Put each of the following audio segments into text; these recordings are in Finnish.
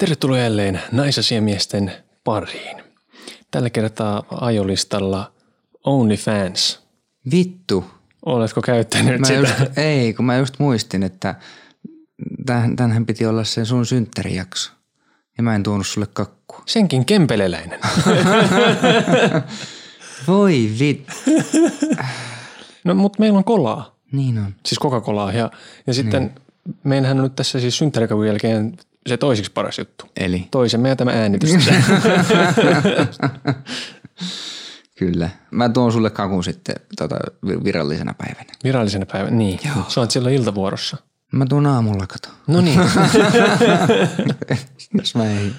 Tervetuloa jälleen naisasiamiesten pariin. Tällä kertaa ajolistalla OnlyFans. Vittu. Oletko käyttänyt Mä sitä? just, ei, kun mä just muistin, että tähän, tämänhän piti olla se sun synttärijakso. Ja mä en tuonut sulle kakkua. Senkin kempeleläinen. Voi vit. No mutta meillä on kolaa. Niin on. Siis Coca-Colaa. Ja, ja sitten Niin. meillähän on nyt tässä siis jälkeen se toisiksi paras juttu. Eli Toisen meidän tämä äänitys. kyllä. Mä tuon sulle kakun sitten tota, vi- virallisena päivänä. Virallisena päivänä. Niin. Joo. Sä oot silloin iltavuorossa. Mä tuon aamulla kato. No niin. Jos mä en,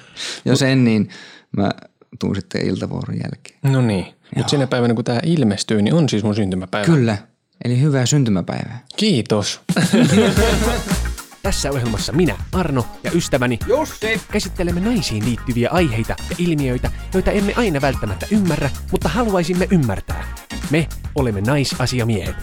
jos en, niin mä tuun sitten iltavuoron jälkeen. no niin. Mutta sinä päivänä kun tämä ilmestyy, niin on siis mun syntymäpäivä. Kyllä. Eli hyvää syntymäpäivää. Kiitos. Tässä ohjelmassa minä, Arno ja ystäväni Jussi käsittelemme naisiin liittyviä aiheita ja ilmiöitä, joita emme aina välttämättä ymmärrä, mutta haluaisimme ymmärtää. Me olemme naisasiamiehet.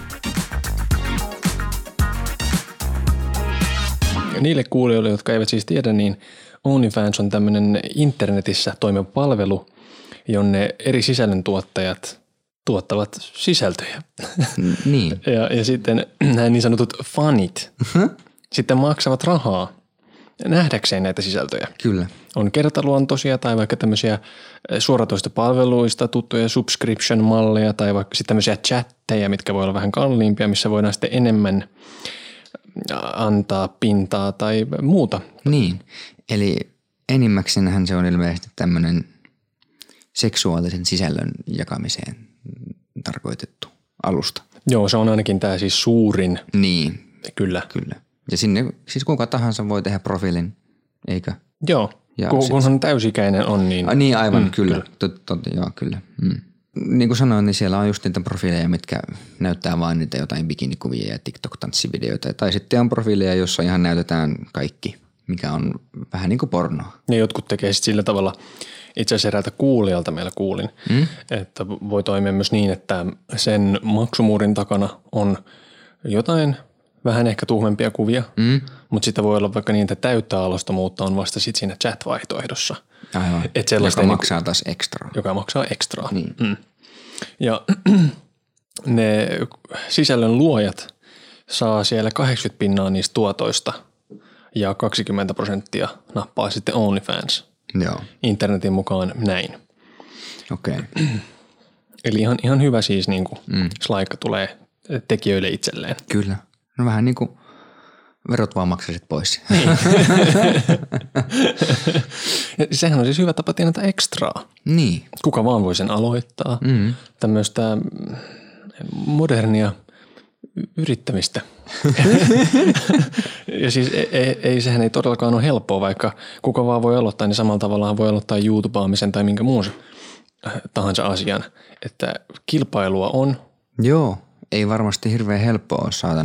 Ja niille kuulijoille, jotka eivät siis tiedä, niin OnlyFans on tämmöinen internetissä toimiva palvelu, jonne eri sisällöntuottajat tuottavat sisältöjä. Niin. Ja, ja sitten nämä niin sanotut fanit sitten maksavat rahaa nähdäkseen näitä sisältöjä. Kyllä. On kertaluontoisia tai vaikka tämmöisiä eh, suoratoista palveluista tuttuja subscription-malleja tai vaikka sitten tämmöisiä chatteja, mitkä voi olla vähän kalliimpia, missä voidaan sitten enemmän antaa pintaa tai muuta. Niin. Eli enimmäksenhän se on ilmeisesti tämmöinen seksuaalisen sisällön jakamiseen tarkoitettu alusta. Joo, se on ainakin tämä siis suurin, Niin, kyllä. kyllä. Ja sinne siis kuka tahansa voi tehdä profiilin, eikö? Joo, Ja kun, sit- kunhan täysikäinen on, niin Ai niin, aivan, mm, kyllä. Tot, tot, joo, kyllä. Mm. Niin kuin sanoin, niin siellä on just niitä profiileja, mitkä näyttää vain niitä jotain bikinikuvia ja TikTok-tanssivideoita. Tai sitten on profiileja, jossa ihan näytetään kaikki, mikä on vähän niin kuin pornoa. ja jotkut tekee sit sillä tavalla, itse asiassa eräältä kuulijalta meillä kuulin, mm. että voi toimia myös niin, että sen maksumuurin takana on jotain vähän ehkä tuhmempia kuvia, mm. mutta sitten voi olla vaikka niin, että täyttää alastomuutta on vasta sitten siinä chat-vaihtoehdossa, Aivan. Et sellaista Joka ei maksaa taas ekstra. joka maksaa ekstraa. Niin. Mm. Ja ne sisällön luojat saa siellä 80 pinnaa niistä tuotoista ja 20 prosenttia nappaa sitten OnlyFans. Joo, Internetin mukaan näin. okei. Okay. Eli ihan, ihan hyvä siis niin kuin mm. slaikka tulee tekijöille itselleen. Kyllä. No vähän niin kuin verot vaan maksasit pois. Ja sehän on siis hyvä tapa tienata ekstraa. niin. Kuka vaan voi sen aloittaa. Mm. Tämmöistä mm, modernia yrittämistä. ja siis ei, ei, ei, sehän ei todellakaan ole helppoa, vaikka kuka vaan voi aloittaa, niin samalla tavallaan voi aloittaa YouTubeaamisen tai minkä muun tahansa asian. Että kilpailua on, Joo, ei varmasti hirveän helppoa saada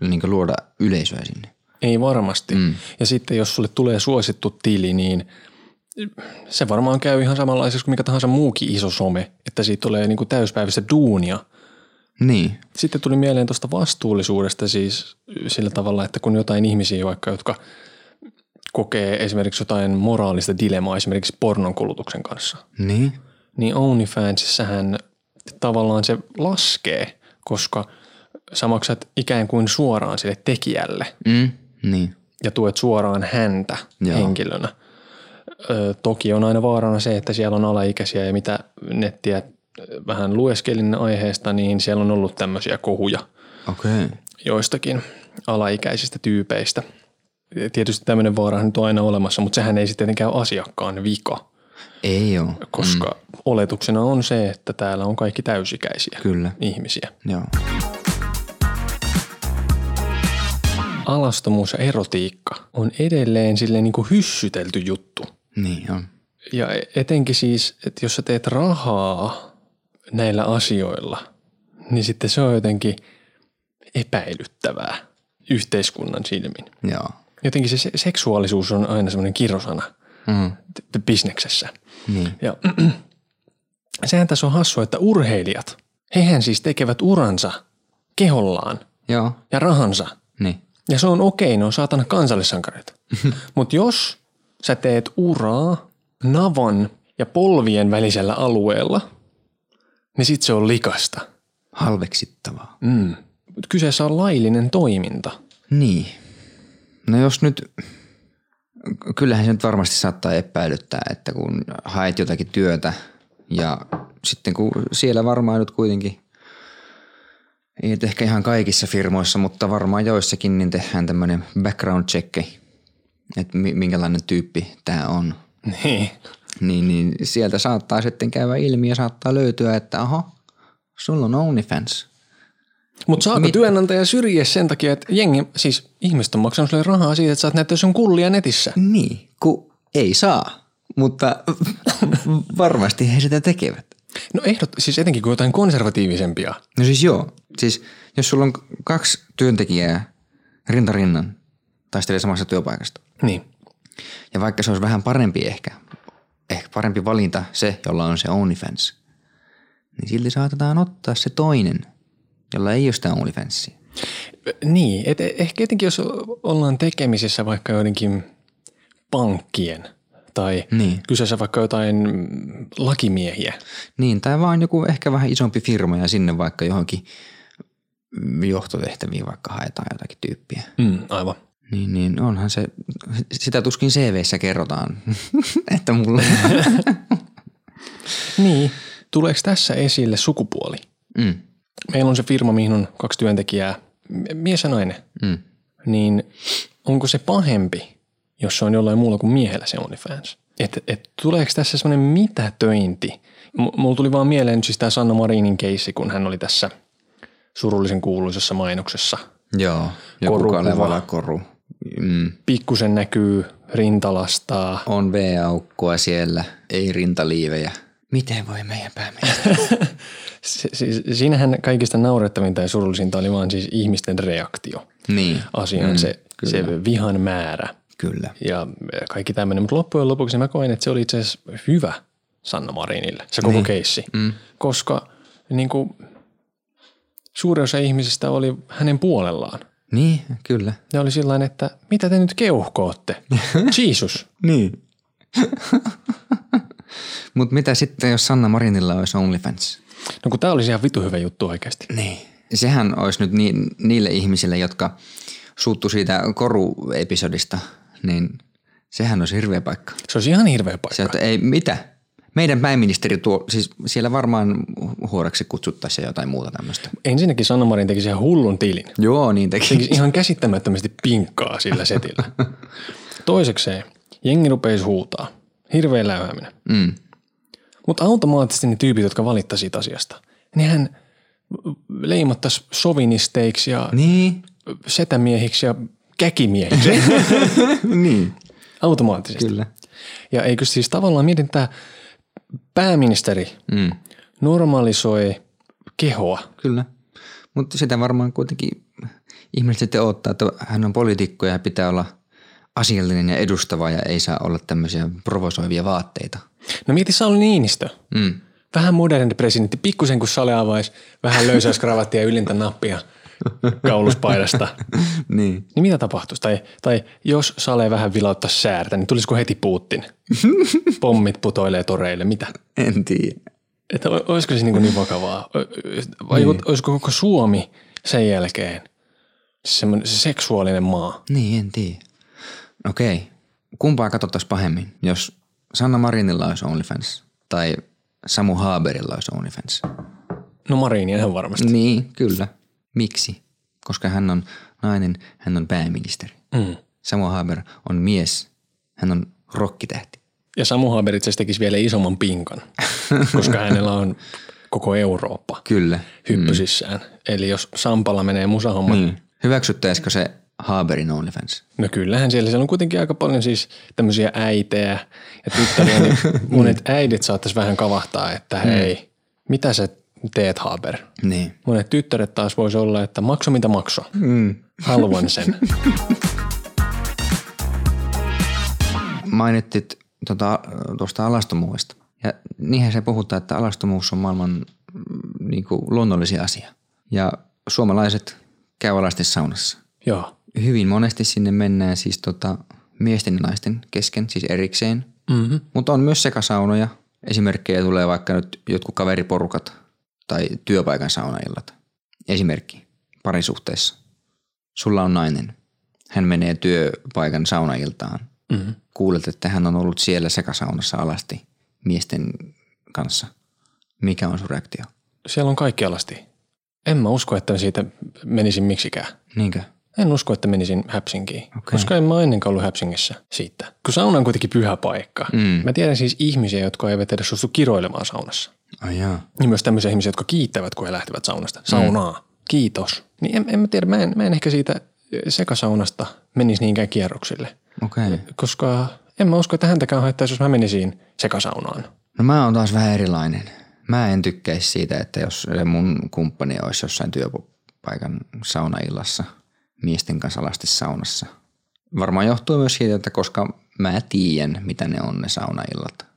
niin luoda yleisöä sinne. ei varmasti. Mm. Ja sitten jos sulle tulee suosittu tili, niin se varmaan käy ihan samanlaiseksi kuin mikä tahansa muukin iso some, että siitä tulee niin kuin täyspäiväistä duunia. Niin, Sitten tuli mieleen tuosta vastuullisuudesta siis sillä tavalla, että kun jotain ihmisiä vaikka, jotka kokee esimerkiksi jotain moraalista dilemmaa esimerkiksi pornon kulutuksen kanssa, niin, niin OnlyFansissähän tavallaan se laskee, koska sä maksat ikään kuin suoraan sille tekijälle mm, niin, ja tuet suoraan häntä Joo. Henkilönä. Ö, toki on aina vaarana se, että siellä on alaikäisiä ja mitä nettiä vähän lueskelin aiheesta, niin siellä on ollut tämmöisiä kohuja. Okay. joistakin alaikäisistä tyypeistä. Tietysti tämmöinen vaara nyt on aina olemassa, mutta sehän ei sitten tietenkään ole asiakkaan vika, Ei oo. koska mm. oletuksena on se, että täällä on kaikki täysikäisiä Kyllä. ihmisiä. Joo. Alastomuus ja erotiikka on edelleen silleen niin kuin hyssytelty juttu. Niin on. Ja etenkin siis, että jos sä teet rahaa näillä asioilla, niin sitten se on jotenkin epäilyttävää yhteiskunnan silmin. Joo. Jotenkin se se- seksuaalisuus on aina semmoinen kirosana Mm. bisneksessä. Niin. Ja sehän tässä on hassua, että urheilijat, hehän siis tekevät uransa kehollaan Joo. ja rahansa. Niin. Ja se on okei, ne on saatana kansallissankareita. Mutta jos sä teet uraa navan ja polvien välisellä alueella, niin sit se on likasta. Halveksittavaa. Mm. Kyseessä on laillinen toiminta. Niin. No jos nyt, kyllähän se nyt varmasti saattaa epäilyttää, että kun haet jotakin työtä ja sitten kun siellä varmaan nyt kuitenkin, ei ehkä ihan kaikissa firmoissa, mutta varmaan joissakin, niin tehdään tämmöinen background check, että minkälainen tyyppi tämä on. Niin. Niin, niin sieltä saattaa sitten käydä ilmi ja saattaa löytyä, että aha, sulla on OnlyFans. Mutta saako Mit... työnantaja syrjiä sen takia, että jengi, siis ihmiset on maksanut sulle rahaa siitä, että sä oot näyttää sun kullia netissä? Niin, kun ei saa, mutta varmasti he sitä tekevät. No ehdot, siis etenkin kuin jotain konservatiivisempia. No siis joo, siis jos sulla on kaksi työntekijää rintarinnan taistelee samassa työpaikasta. Niin. Ja vaikka se olisi vähän parempi ehkä, ehkä parempi valinta se, jolla on se OnlyFans, niin silti saatetaan ottaa se toinen, jolla ei ole sitä OnlyFansia. Niin, et ehkä etenkin jos ollaan tekemisissä vaikka joidenkin pankkien tai niin. kyseessä vaikka jotain lakimiehiä. Niin, tai vaan joku ehkä vähän isompi firma ja sinne vaikka johonkin johtotehtäviin vaikka haetaan jotakin tyyppiä. Mm, aivan. Niin, niin onhan se, sitä tuskin CVssä kerrotaan, että mulla Niin, tuleeko tässä esille sukupuoli? Mm. Meillä on se firma, mihin on kaksi työntekijää, mies ja nainen. Mm. Niin onko se pahempi, jos se on jollain muulla kuin miehellä se OnlyFans? Et, et, tuleeko tässä semmoinen mitätöinti? M- mulla tuli vaan mieleen siis tämä Sanna Marinin keissi, kun hän oli tässä surullisen kuuluisessa mainoksessa. Joo, joku Kalevala koru. Mm. Pikkusen näkyy rintalastaa. On V-aukkoa siellä, ei rintaliivejä. Miten voi meidän pääministeri? siis, siinähän kaikista naurettavinta ja surullisinta oli vaan siis ihmisten reaktio niin. asiaan, mm, se, se vihan määrä. Kyllä. Ja kaikki tämmöinen, mutta loppujen lopuksi mä koen, että se oli itse asiassa hyvä Sanna Marinille, se koko niin. keissi. Mm. Koska niin kuin, suuri osa ihmisistä oli hänen puolellaan. Niin, kyllä. Ne oli sillä että mitä te nyt keuhkootte? Jeesus. niin. Mutta mitä sitten, jos Sanna Marinilla olisi OnlyFans? No kun tämä olisi ihan vitu hyvä juttu oikeasti. Niin. Sehän olisi nyt ni, niille ihmisille, jotka suuttu siitä koruepisodista, niin sehän olisi hirveä paikka. Se olisi ihan hirveä paikka. Se, että ei, mitä? Meidän pääministeri tuo, siis siellä varmaan huoraksi kutsuttaisiin jotain muuta tämmöistä. Ensinnäkin Sanna Marin teki ihan hullun tilin. Joo, niin teki. Teki ihan käsittämättömästi pinkkaa sillä setillä. Toisekseen, jengi rupeisi huutaa. Hirveä läyhäminen. Mm. Mutta automaattisesti ne tyypit, jotka valittaa siitä asiasta, nehän leimattaisi sovinisteiksi ja niin. setämiehiksi ja käkimiehiksi. niin. Automaattisesti. Kyllä. Ja eikö siis tavallaan mietin tämä pääministeri mm. normalisoi kehoa. Kyllä. Mutta sitä varmaan kuitenkin ihmiset sitten odottaa, että hän on poliitikko ja pitää olla asiallinen ja edustava ja ei saa olla tämmöisiä provosoivia vaatteita. No mieti Sauli Niinistö. Mm. Vähän moderni presidentti, pikkusen kun Sale avaisi vähän löysäys kravattia ylintä nappia kauluspaidasta. niin. Niin mitä tapahtuisi? Tai, tai jos Sale vähän vilauttaisi säärtä, niin tulisiko heti Putin? Pommit putoilee toreille, mitä? En tiedä. Että olisiko se niin, niin vakavaa? Vai niin. olisiko koko Suomi sen jälkeen se seksuaalinen maa? Niin, en tiedä. Okei. Kumpaa katsottaisiin pahemmin, jos Sanna Marinilla olisi OnlyFans tai Samu Haaberilla olisi OnlyFans? No Marini ihan varmasti. Niin, kyllä. Miksi? Koska hän on nainen, hän on pääministeri. Mm. Samu Haber on mies, hän on rokkitähti. Ja Samu Haber itse asiassa tekisi vielä isomman pinkan, koska hänellä on koko Eurooppa Kyllä. hyppysissään. Mm. Eli jos Sampalla menee musahomma. Niin. Hyväksyttäisikö se Haberin OnlyFans? No kyllähän siellä, siellä on kuitenkin aika paljon siis tämmöisiä äitejä ja tyttäriä, niin monet äidit saattaisi vähän kavahtaa, että hei, mm. mitä sä teet Haber? Niin. Monet tyttäret taas voisi olla, että makso mitä makso. Mm. Haluan sen. Mainittit tuota, tuosta alastomuudesta. Ja niinhän se puhutaan, että alastomuus on maailman mm, niin kuin, luonnollisia asia. Ja suomalaiset käy alasti saunassa. Joo. Hyvin monesti sinne mennään siis tota, miesten ja naisten kesken, siis erikseen. Mm-hmm. Mutta on myös sekasaunoja. Esimerkkejä tulee vaikka nyt jotkut kaveriporukat tai työpaikan saunaillat. Esimerkki parisuhteessa. Sulla on nainen. Hän menee työpaikan saunailtaan. Mm-hmm. Kuulet, että hän on ollut siellä sekasaunassa alasti miesten kanssa. Mikä on sun reaktio? Siellä on kaikki alasti. En mä usko, että siitä menisin miksikään. Niinkö? En usko, että menisin Häpsinkiin, Okei. koska en mä ennenkaan ollut Häpsingissä siitä. Kun sauna on kuitenkin pyhä paikka. Mm. Mä tiedän siis ihmisiä, jotka eivät edes suostu kiroilemaan saunassa. Ai jaa. Niin myös tämmöisiä ihmisiä, jotka kiittävät, kun he lähtevät saunasta. Saunaa, kiitos. Niin en, en mä tiedä, mä en, mä en ehkä siitä sekasaunasta menisi niinkään kierroksille. Okei. Okay. Koska en mä usko, että häntäkään haittaisi, jos mä menisin sekasaunaan. No mä oon taas vähän erilainen. Mä en tykkäisi siitä, että jos mun kumppani olisi jossain työpaikan saunaillassa miesten kanssa alasti saunassa. Varmaan johtuu myös siitä, että koska mä tiedän, mitä ne on ne saunaillat.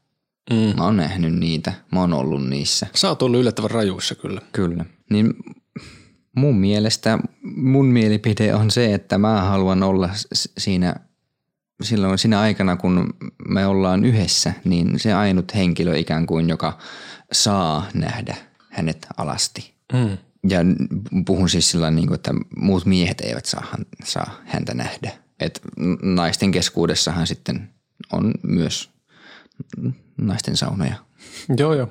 Mm. Mä oon nähnyt niitä, mä oon ollut niissä. Sä oot ollut yllättävän rajuissa kyllä. Kyllä. Niin mun mielestä, mun mielipide on se, että mä haluan olla siinä silloin siinä aikana, kun me ollaan yhdessä, niin se ainut henkilö ikään kuin, joka saa nähdä hänet alasti. Mm. Ja puhun siis sillä niin kuin, että muut miehet eivät saa, saa häntä nähdä. Et naisten keskuudessahan sitten on myös naisten saunoja. Joo, joo.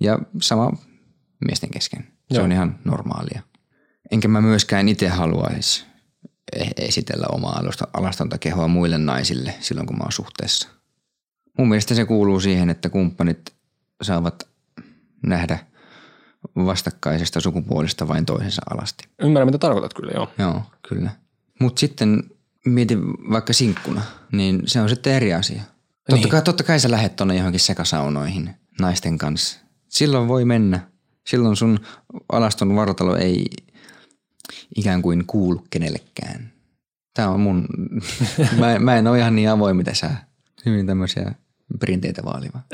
Ja sama miesten kesken. Se Joo. on ihan normaalia. Enkä mä myöskään itse haluaisi e- esitellä omaa alastonta kehoa muille naisille silloin, kun mä oon suhteessa. Mun mielestä se kuuluu siihen, että kumppanit saavat nähdä vastakkaisesta sukupuolista vain toisensa alasti. Ymmärrän, mitä tarkoitat kyllä, joo. Joo, kyllä. Mutta sitten mietin vaikka sinkkuna, niin se on sitten eri asia. Totta, Niin. kai, totta kai sä lähet tonne johonkin sekasaunoihin naisten kanssa. Silloin voi mennä. Silloin sun alaston vartalo ei ikään kuin kuulu kenellekään. Tämä on mun, mä, en- mä en ole ihan niin avoin mitä sä. Hyvin tämmöisiä perinteitä vaaliva.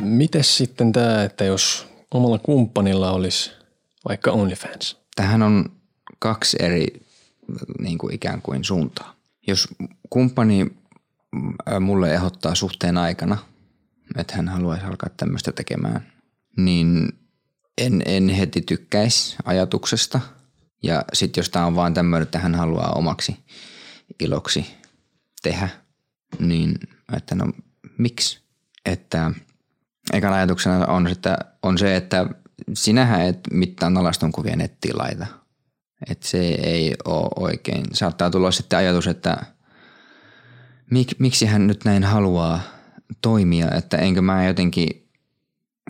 Mites sitten tämä, että jos omalla kumppanilla olisi vaikka OnlyFans? Tähän on kaksi eri niin kuin ikään kuin suuntaa. Jos kumppani ää, mulle ehdottaa suhteen aikana, että hän haluaisi alkaa tämmöistä tekemään, niin en, en heti tykkäisi ajatuksesta. Ja sitten jos tämä on vaan tämmöinen, että hän haluaa omaksi iloksi tehdä, niin että no miksi? Että ekan ajatuksena on, että, on se, että sinähän et mitään alaston kuvia nettiin laita. Että se ei ole oikein. Saattaa tulla sitten ajatus, että mik, miksi hän nyt näin haluaa toimia, että enkö mä jotenkin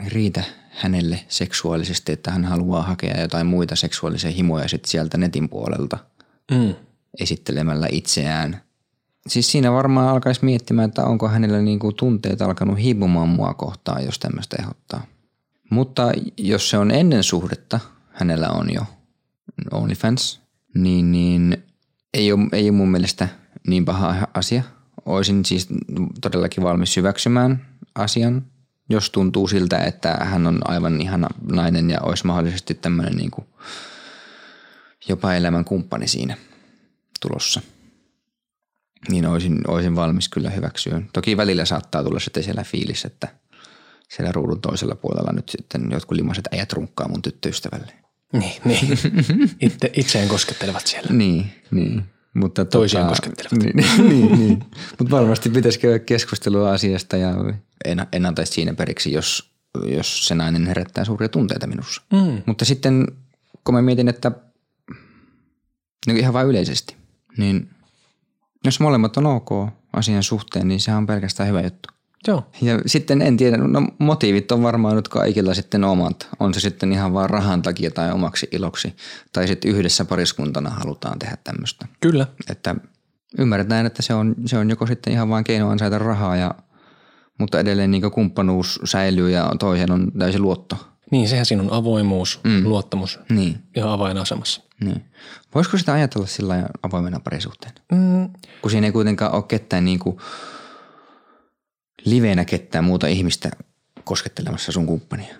riitä hänelle seksuaalisesti, että hän haluaa hakea jotain muita seksuaalisia himoja sitten sieltä netin puolelta Mm. esittelemällä itseään. Siis siinä varmaan alkaisi miettimään, että onko hänellä niinku tunteet alkanut hiipumaan mua kohtaan, jos tämmöistä ehdottaa. Mutta jos se on ennen suhdetta, hänellä on jo OnlyFans, niin, niin ei, ole, ei ole mun mielestä niin paha asia. Olisin siis todellakin valmis hyväksymään asian, jos tuntuu siltä, että hän on aivan ihana nainen ja olisi mahdollisesti tämmöinen niin kuin jopa elämän kumppani siinä tulossa. Niin olisin, olisin valmis kyllä hyväksyä. Toki välillä saattaa tulla sitten siellä fiilis, että siellä ruudun toisella puolella nyt sitten jotkut limaset äijät runkkaa mun tyttöystävälle. Niin, niin. Itse, itseään koskettelevat siellä. Niin, niin. Mutta Toisiaan koskettelevat. Niin, niin, niin, niin. Mutta varmasti pitäisi käydä keskustelua asiasta ja en, en antaisi siinä periksi, jos, jos se nainen herättää suuria tunteita minussa. Mm. Mutta sitten kun mä mietin, että niin ihan vain yleisesti, niin jos molemmat on ok asian suhteen, niin sehän on pelkästään hyvä juttu. Joo. Ja sitten en tiedä, no motiivit on varmaan nyt kaikilla sitten omat. On se sitten ihan vaan rahan takia tai omaksi iloksi. Tai sitten yhdessä pariskuntana halutaan tehdä tämmöistä. Kyllä. Että ymmärretään, että se on, se on joko sitten ihan vaan keino ansaita rahaa, ja, mutta edelleen niin kumppanuus säilyy ja toisen on täysin luotto. Niin, sehän siinä on avoimuus, mm. luottamus Niin, ihan avainasemassa. niin. Voisiko sitä ajatella sillä avoimena parisuhteen? Mm. Kun siinä ei kuitenkaan ole ketään niin kuin livenä ketään muuta ihmistä koskettelemassa sun kumppania.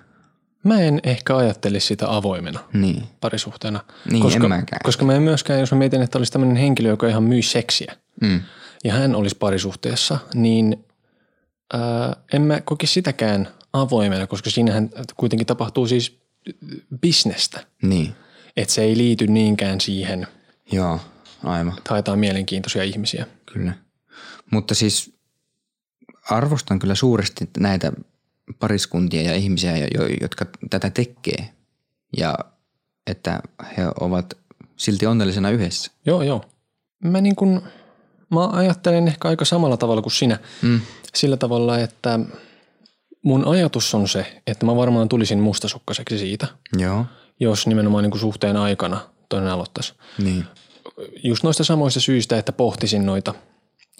mä en ehkä ajattelisi sitä avoimena Niin. parisuhteena. Niin, koska, en mäkään. Koska mä en myöskään, jos mä mietin, että olisi tämmöinen henkilö, joka ihan myy seksiä Mm. ja hän olisi parisuhteessa, niin ää, en mä kokisi sitäkään avoimena, koska siinähän kuitenkin tapahtuu siis bisnestä. Niin. Että se ei liity niinkään siihen, Joo, aivan. että haetaan mielenkiintoisia ihmisiä. Kyllä. Mutta siis arvostan kyllä suuresti näitä pariskuntia ja ihmisiä, jo- jo- jotka tätä tekee. Ja että he ovat silti onnellisena yhdessä. Joo, joo. Mä niin kun, mä ajattelen ehkä aika samalla tavalla kuin sinä. Mm. Sillä tavalla, että mun ajatus on se, että mä varmaan tulisin mustasukkaiseksi siitä, Joo. jos nimenomaan niin suhteen aikana toinen aloittaisi. Niin. Just noista samoista syistä, että pohtisin noita,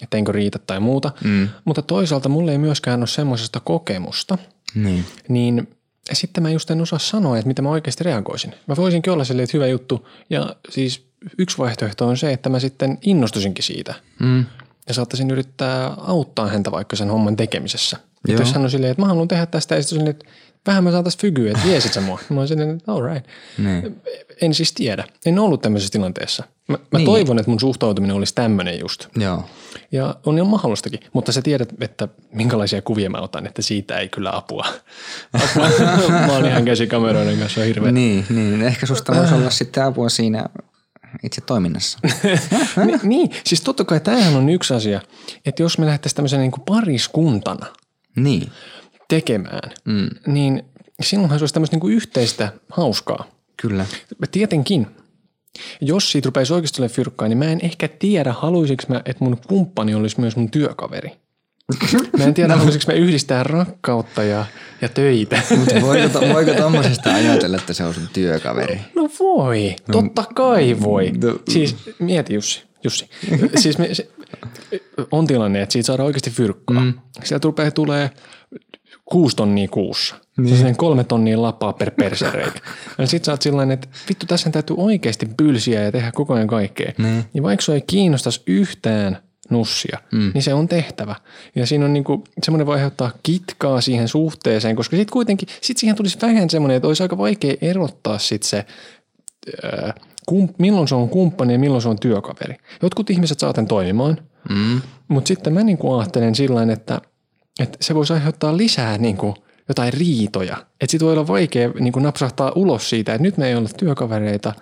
että enkö riitä tai muuta. Mm. Mutta toisaalta mulle ei myöskään ole semmoisesta kokemusta, Niin. niin sitten mä just en osaa sanoa, että miten mä oikeasti reagoisin. Mä voisinkin olla silleen, että hyvä juttu. Ja siis yksi vaihtoehto on se, että mä sitten innostuisinkin siitä. Mm. Ja saattaisin yrittää auttaa häntä vaikka sen homman tekemisessä. Joo. jos hän on silleen, että mä haluan tehdä tästä ja sitten silleen, että vähän mä saatais fygyä, että viesit sä mua. Mä silleen, että all right. Niin. En siis tiedä. En ollut tämmöisessä tilanteessa. Mä, mä Niin. toivon, että mun suhtautuminen olisi tämmöinen just. Joo. Ja on ihan mahdollistakin, mutta sä tiedät, että minkälaisia kuvia mä otan, että siitä ei kyllä apua. apua. mä oon ihan käsikameroiden kanssa hirveä. Niin, niin. Ehkä susta voisi olla sitten apua siinä itse toiminnassa. Ni, niin, siis totta kai tämähän on yksi asia, että jos me lähdettäisiin tämmöisen niin kuin pariskuntana niin. Tekemään, mm. niin silloinhan se olisi tämmöistä niin yhteistä hauskaa. Kyllä. Tietenkin, jos siitä rupeisi oikeasti olemaan fyrkkaa, niin mä en ehkä tiedä, haluaisinko mä, että mun kumppani olisi myös mun työkaveri. Mä en tiedä, haluaisinko mä yhdistää rakkautta ja, ja töitä. Mutta voiko, to, voiko tommosesta ajatella, että se on sun työkaveri? No voi, totta kai voi. no- Siis mieti Jussi, Jussi. Siis me, se, on tilanne, että siitä saadaan oikeasti fyrkkaa. Mm. Sieltä rupeaa tulee kuusi tonnia kuussa. Niin. Se on kolme tonnia lapaa per persereikä. ja sit sä oot sillain, että vittu tässä täytyy oikeasti pylsiä ja tehdä koko ajan kaikkea. Niin. Ja vaikka se ei kiinnostaisi yhtään nussia, mm. niin se on tehtävä. Ja siinä on niinku, semmoinen voi aiheuttaa kitkaa siihen suhteeseen, koska sitten kuitenkin, sit siihen tulisi vähän semmoinen, että olisi aika vaikea erottaa sit se, ää, kum, milloin se on kumppani ja milloin se on työkaveri. Jotkut ihmiset saaten toimimaan, Mm. mutta sitten mä niinku ajattelen sillä että, että se voisi aiheuttaa lisää niinku jotain riitoja. Että sit voi olla vaikea niinku napsahtaa ulos siitä, että nyt me ei olla työkavereita,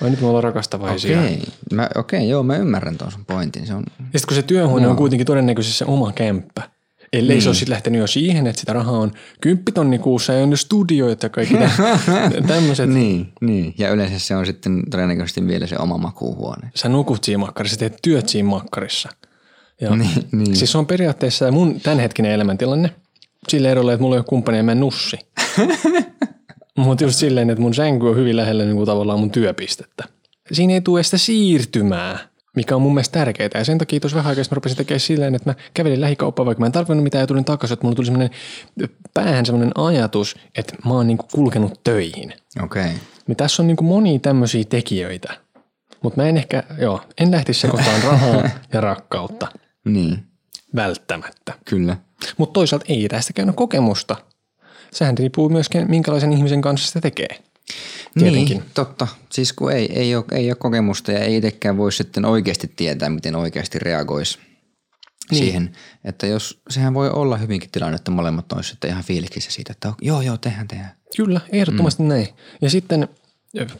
vai nyt me ollaan rakastavaisia. Okei, mä, okei, joo, mä ymmärrän tuon sun pointin. Se on, Ja sitten kun se työhuone on kuitenkin todennäköisesti se oma kämppä, ellei niin. se ole sitten lähtenyt jo siihen, että sitä rahaa on kymppitonni kuussa ja on studioita ja kaikki tämmöiset. niin, niin, ja yleensä se on sitten todennäköisesti vielä se oma makuuhuone. Sä nukut siinä makkarissa, teet työt siinä makkarissa. Ja Niin, niin. Siis se on periaatteessa mun tämänhetkinen elämäntilanne. Sillä erolla, että mulla ei ole kumppania ja mä en nussi. Mutta just silleen, että mun sänky on hyvin lähellä niin kuin tavallaan mun työpistettä. Siinä ei tule sitä siirtymää, mikä on mun mielestä tärkeää. Ja sen takia tuossa vähän aikaa mä rupesin tekemään silleen, että mä kävelin lähikauppaan, vaikka mä en tarvinnut mitään ja tulin takaisin, että mulla tuli semmoinen päähän semmoinen ajatus, että mä oon niin kuin kulkenut töihin. Okei. Okay. Niin tässä on niin kuin monia tämmöisiä tekijöitä. Mutta mä en ehkä, joo, en lähtisi sekoittamaan rahaa ja rakkautta Niin, välttämättä. kyllä. Mutta toisaalta ei tästäkään ole kokemusta. Sehän riippuu myöskin, minkälaisen ihmisen kanssa sitä tekee. Tietenkin. Niin, totta. Siis kun ei, ei, ole, ei ole kokemusta ja ei itsekään voi sitten oikeasti tietää, miten oikeasti reagoisi niin. siihen. Että jos, sehän voi olla hyvinkin tilanne, että molemmat olisi sitten ihan fiiliksissä siitä, että joo, joo, tehdään, tehdään. Kyllä, ehdottomasti mm. näin. Ja sitten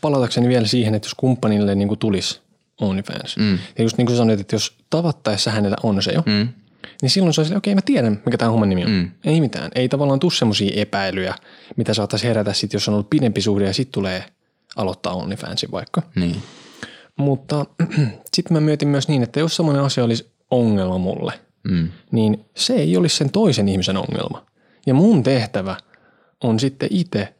palatakseni vielä siihen, että jos kumppanille niin kuin tulisi OnlyFans. Mm. Ja just niin kuin sanoit, että jos tavattaessa hänellä on se jo, mm. niin silloin se on silleen, okei okay, mä tiedän, mikä tämä homman nimi on. Mm. Ei mitään. Ei tavallaan tule semmoisia epäilyjä, mitä saattaisi herätä sitten, jos on ollut pidempi suhde ja sitten tulee aloittaa OnlyFansin vaikka. Niin. Mutta sitten mä mietin myös niin, että jos semmoinen asia olisi ongelma mulle, Mm. niin se ei olisi sen toisen ihmisen ongelma. Ja mun tehtävä on sitten itse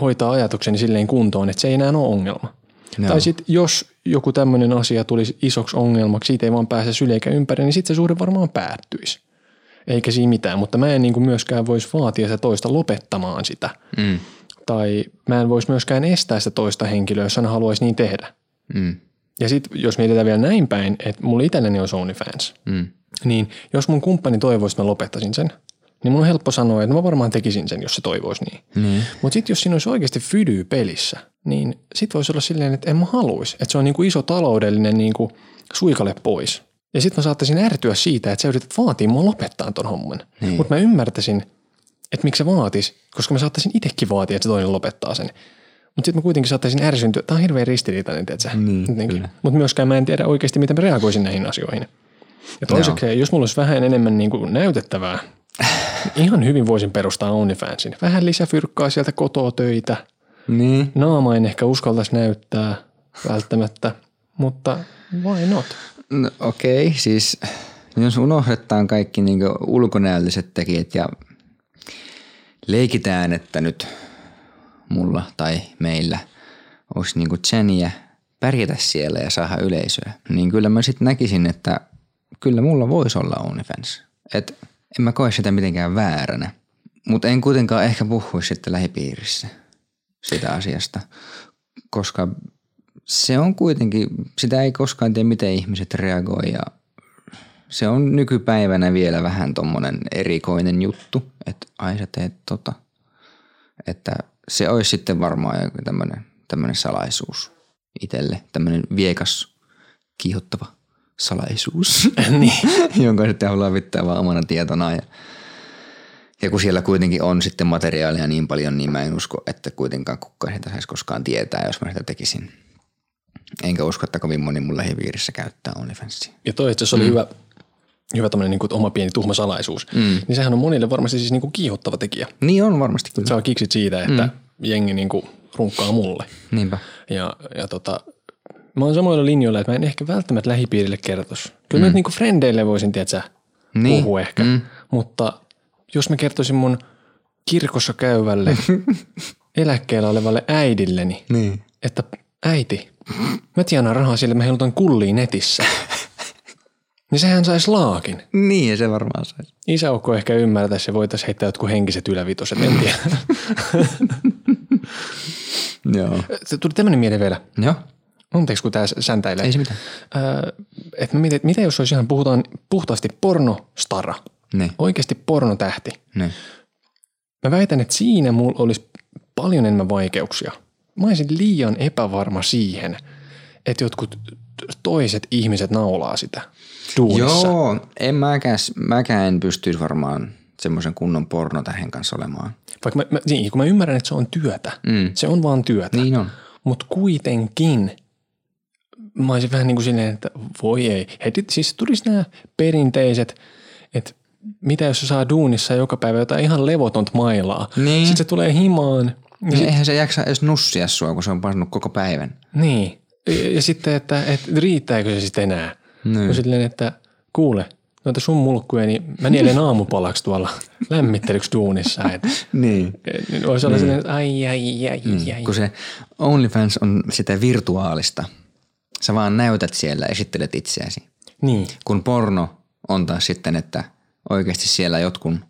hoitaa ajatukseni silleen kuntoon, että se ei enää ole ongelma. Joo. Tai sitten jos joku tämmöinen asia tulisi isoksi ongelmaksi, siitä ei vaan pääse syli eikä ympäri, niin sitten se suhde varmaan päättyisi. Eikä siinä mitään, mutta mä en niin kuin myöskään voisi vaatia sitä toista lopettamaan sitä. Mm. Tai mä en voisi myöskään estää sitä toista henkilöä, jos hän haluaisi niin tehdä. Mm. Ja sitten jos mietitään vielä näin päin, että mulla itselleni olisi OnlyFans, Mm. niin jos mun kumppani toivoisi, että mä lopettaisin sen, niin mun on helppo sanoa, että mä varmaan tekisin sen, jos se toivoisi niin. Niin. Mutta sitten jos siinä olisi oikeasti fydy pelissä, niin sit voisi olla silleen, että en mä haluaisi. Että se on niinku iso taloudellinen niinku suikale pois. Ja sitten mä saattaisin ärtyä siitä, että sä yrität vaatia mua lopettaa ton homman. Niin. Mutta mä ymmärtäisin, että miksi se vaatis, koska mä saattaisin itsekin vaatia, että se toinen lopettaa sen. Mutta sitten mä kuitenkin saattaisin ärsyntyä. Tämä on hirveän ristiriitainen, tiedätkö? Niin, Mutta myöskään mä en tiedä oikeasti, miten mä reagoisin näihin asioihin. Ja toiseksi, jos mulla olisi vähän enemmän niin kuin näytettävää, ihan hyvin voisin perustaa OnlyFansin. Vähän lisäfyrkkaa sieltä kotoa töitä. Niin. Naama en ehkä uskaltaisi näyttää välttämättä, mutta why not? No, okei, okay, siis jos unohdetaan kaikki niin ulkonäölliset tekijät ja leikitään, että nyt mulla tai meillä olisi niin Jeniä pärjätä siellä ja saada yleisöä, niin kyllä mä sitten näkisin, että kyllä mulla voisi olla OnlyFans. Et en mä koe sitä mitenkään vääränä, mutta en kuitenkaan ehkä puhuisi sitten lähipiirissä sitä asiasta, koska se on kuitenkin, sitä ei koskaan tiedä, miten ihmiset reagoi ja se on nykypäivänä vielä vähän tommonen erikoinen juttu, että ai sä teet tota. Että se olisi sitten varmaan joku tämmöinen, tämmöinen salaisuus itselle, tämmöinen viekas, kiihottava salaisuus, niin. jonka sitten haluaa pitää vaan omana tietona. Ja, ja kun siellä kuitenkin on sitten materiaalia niin paljon, niin mä en usko, että kuitenkaan kukaan sitä saisi koskaan tietää, jos mä sitä tekisin. Enkä usko, että kovin moni mun lähipiirissä käyttää OnlyFansia. Ja toi itse oli hyvä, hyvä tämmöinen niin kuin oma pieni tuhma salaisuus. Mm. Niin sehän on monille varmasti siis niin kuin kiihottava tekijä. Niin on varmasti kyllä. Saa kiksit siitä, että mm. jengi niin kuin runkkaa mulle. Niinpä. Ja, ja tota, mä oon samoilla linjoilla, että mä en ehkä välttämättä lähipiirille kertoisi. Kyllä mm. mä niinku frendeille voisin, tiedätkö, Niin. puhua ehkä. Mm. Mutta jos mä kertoisin mun kirkossa käyvälle eläkkeellä olevalle äidilleni, Niin. että äiti, mä tienaan rahaa sille, mä heilutan kulliin netissä. niin sehän saisi laakin. Niin, se varmaan saisi. Isäukko ehkä ymmärtäisi ja voitaisiin heittää jotkut henkiset ylävitoset, en tiedä. Joo. Se Tuli tämmöinen mieleen vielä. Joo. Anteeksi, kun tämä säntäilee. Ei se mitään. Öö, että mä mietin, mitä jos olisi ihan puhutaan puhtaasti pornostara, Niin. oikeasti pornotähti. Niin. Mä väitän, että siinä mulla olisi paljon enemmän vaikeuksia. Mä olisin liian epävarma siihen, että jotkut toiset ihmiset naulaa sitä duunissa. Joo, en mäkään, mäkään en pystyisi varmaan semmoisen kunnon pornotähen kanssa olemaan. Vaikka mä, mä, niin, kun mä ymmärrän, että se on työtä. Mm. Se on vaan työtä. Niin on. Mutta kuitenkin mä olisin vähän niin kuin silleen, että voi ei. Heti siis tulisi nämä perinteiset, että mitä jos se saa duunissa joka päivä jotain ihan levotonta mailaa. Niin. Sitten se tulee himaan. Ja Niin eihän se jaksa edes nussia sua, kun se on pannut koko päivän. Niin. Ja, ja sitten, että, että riittääkö se sitten enää. Niin. Silleen, että kuule, noita sun mulkkuja, niin mä nielen aamupalaksi tuolla lämmittelyksi duunissa. Että, Niin. et, olisi silleen, että ai, ai, ai, ai, ai. Kun se OnlyFans on sitä virtuaalista. Sä vaan näytät siellä, esittelet itseäsi. Niin. Kun porno on taas sitten, että oikeasti siellä jotkun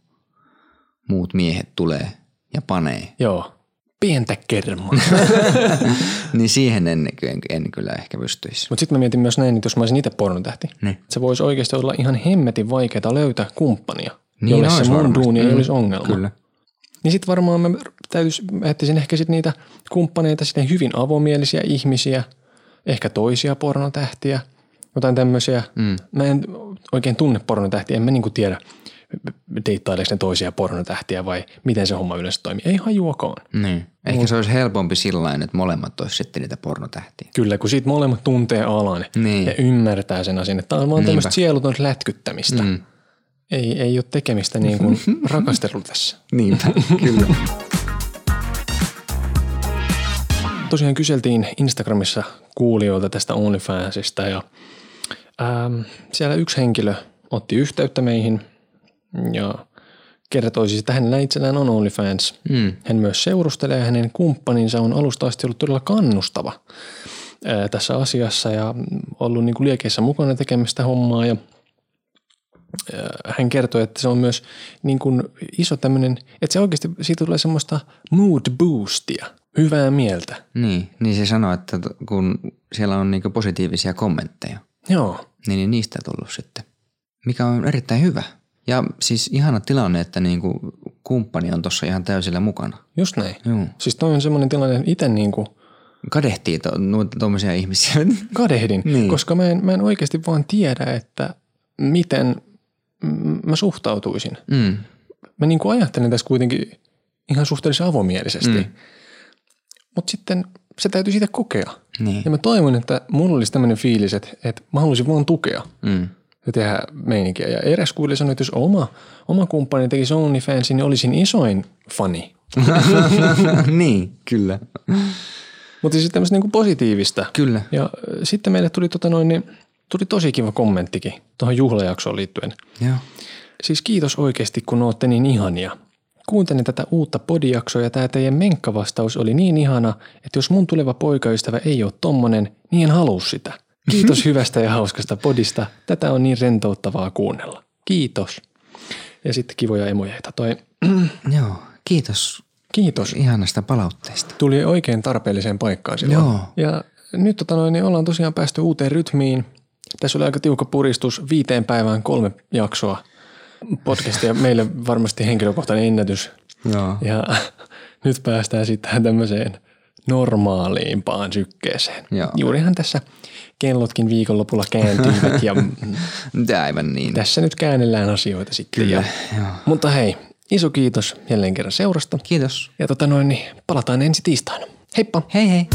muut miehet tulee ja panee. Joo. Pientä kermaa. Niin siihen en, en, en kyllä ehkä pystyisi. Mutta sitten mä mietin myös näin, että jos mä olisin itse pornotähti, Niin. se voisi oikeasti olla ihan hemmetin vaikeaa löytää kumppania, Niin jolle se mun duuni ei Mm, olisi ongelma. Kyllä. Niin sitten varmaan mä täytyis, mä etsisin ehkä sit niitä kumppaneita, sitten hyvin avomielisiä ihmisiä, ehkä toisia pornotähtiä, jotain tämmöisiä. Mm. Mä en oikein tunne pornotähtiä, en mä niinku tiedä, deittaileeko ne toisia pornotähtiä vai miten se homma yleensä toimii. Ei hajuakaan. Niin. Ehkä se olisi helpompi sillä että molemmat olisi sitten niitä pornotähtiä. Kyllä, kun siitä molemmat tuntee alan Niin. ja ymmärtää sen asian, että tämä on vaan tämmöistä sieluton lätkyttämistä. Mm. Ei, ei ole tekemistä niin kuin rakastelulla tässä. Niinpä, kyllä. Tosiaan kyseltiin Instagramissa kuulijoilta tästä OnlyFansista ja ähm, siellä yksi henkilö otti yhteyttä meihin ja kertoi siis, että hänellä itsellään on OnlyFans. Mm. Hän myös seurustelee ja hänen kumppaninsa on alusta asti ollut todella kannustava ää, tässä asiassa ja ollut niin kuin liekeissä mukana tekemästä hommaa ja ää, hän kertoi, että se on myös niin kuin iso tämmöinen, että se oikeasti siitä tulee semmoista mood boostia, hyvää mieltä. Niin, niin se sanoo, että kun siellä on niinku positiivisia kommentteja, Joo, niin, niin niistä tullut sitten. Mikä on erittäin hyvä Ja siis ihana tilanne, että niinku kumppani on tuossa ihan täysillä mukana. Just näin. Joo. Siis toi on semmoinen tilanne, että itse niinku Kadehtii to, tuommoisia ihmisiä. kadehdin, Niin. koska mä en, mä en oikeasti vaan tiedä, että miten mä suhtautuisin. mm. Mä niinku ajattelen tässä kuitenkin ihan suhteellisen avomielisesti. Mm. Mutta sitten se täytyy siitä kokea. Niin. Ja mä toivon, että mulla olisi tämmöinen fiilis, että, että mä haluaisin vaan tukea Mm. ja tehdä meininkiä. Ja eräs kuuli sanoi, että jos oma, oma kumppani tekisi OnlyFansin, niin olisin isoin fani. niin, kyllä. Mutta siis tämmöistä niinku positiivista. Kyllä. Ja äh, sitten meille tuli, tota noin, niin, tuli tosi kiva kommenttikin tuohon juhlajaksoon liittyen. Joo. Siis kiitos oikeasti, kun ootte niin ihania. Kuuntelin tätä uutta podijaksoa ja tämä teidän menkkavastaus oli niin ihana, että jos mun tuleva poikaystävä ei ole tommonen, niin en halua sitä. Kiitos hyvästä ja hauskasta podista. Tätä on niin rentouttavaa kuunnella. Kiitos. Ja sitten kivoja emojeita. Toi, Joo. Kiitos kiitos. ihanasta palautteesta. Tuli oikein tarpeelliseen paikkaan silloin. Joo. Ja nyt tota noin, niin ollaan tosiaan päästy uuteen rytmiin. Tässä oli aika tiukka puristus viiteen päivään kolme jaksoa podcastia. Meille varmasti henkilökohtainen ennätys. Joo. Ja nyt päästään sitten tämmöiseen normaaliimpaan sykkeeseen. Joo. Juurihan tässä kellotkin viikonlopulla kääntyivät ja Aivan niin. tässä nyt käännellään asioita sitten. Kyllä, Ja, joo. mutta hei, iso kiitos jälleen kerran seurasta. Kiitos. Ja tota noin, niin palataan ensi tiistaina. Heippa! Hei hei.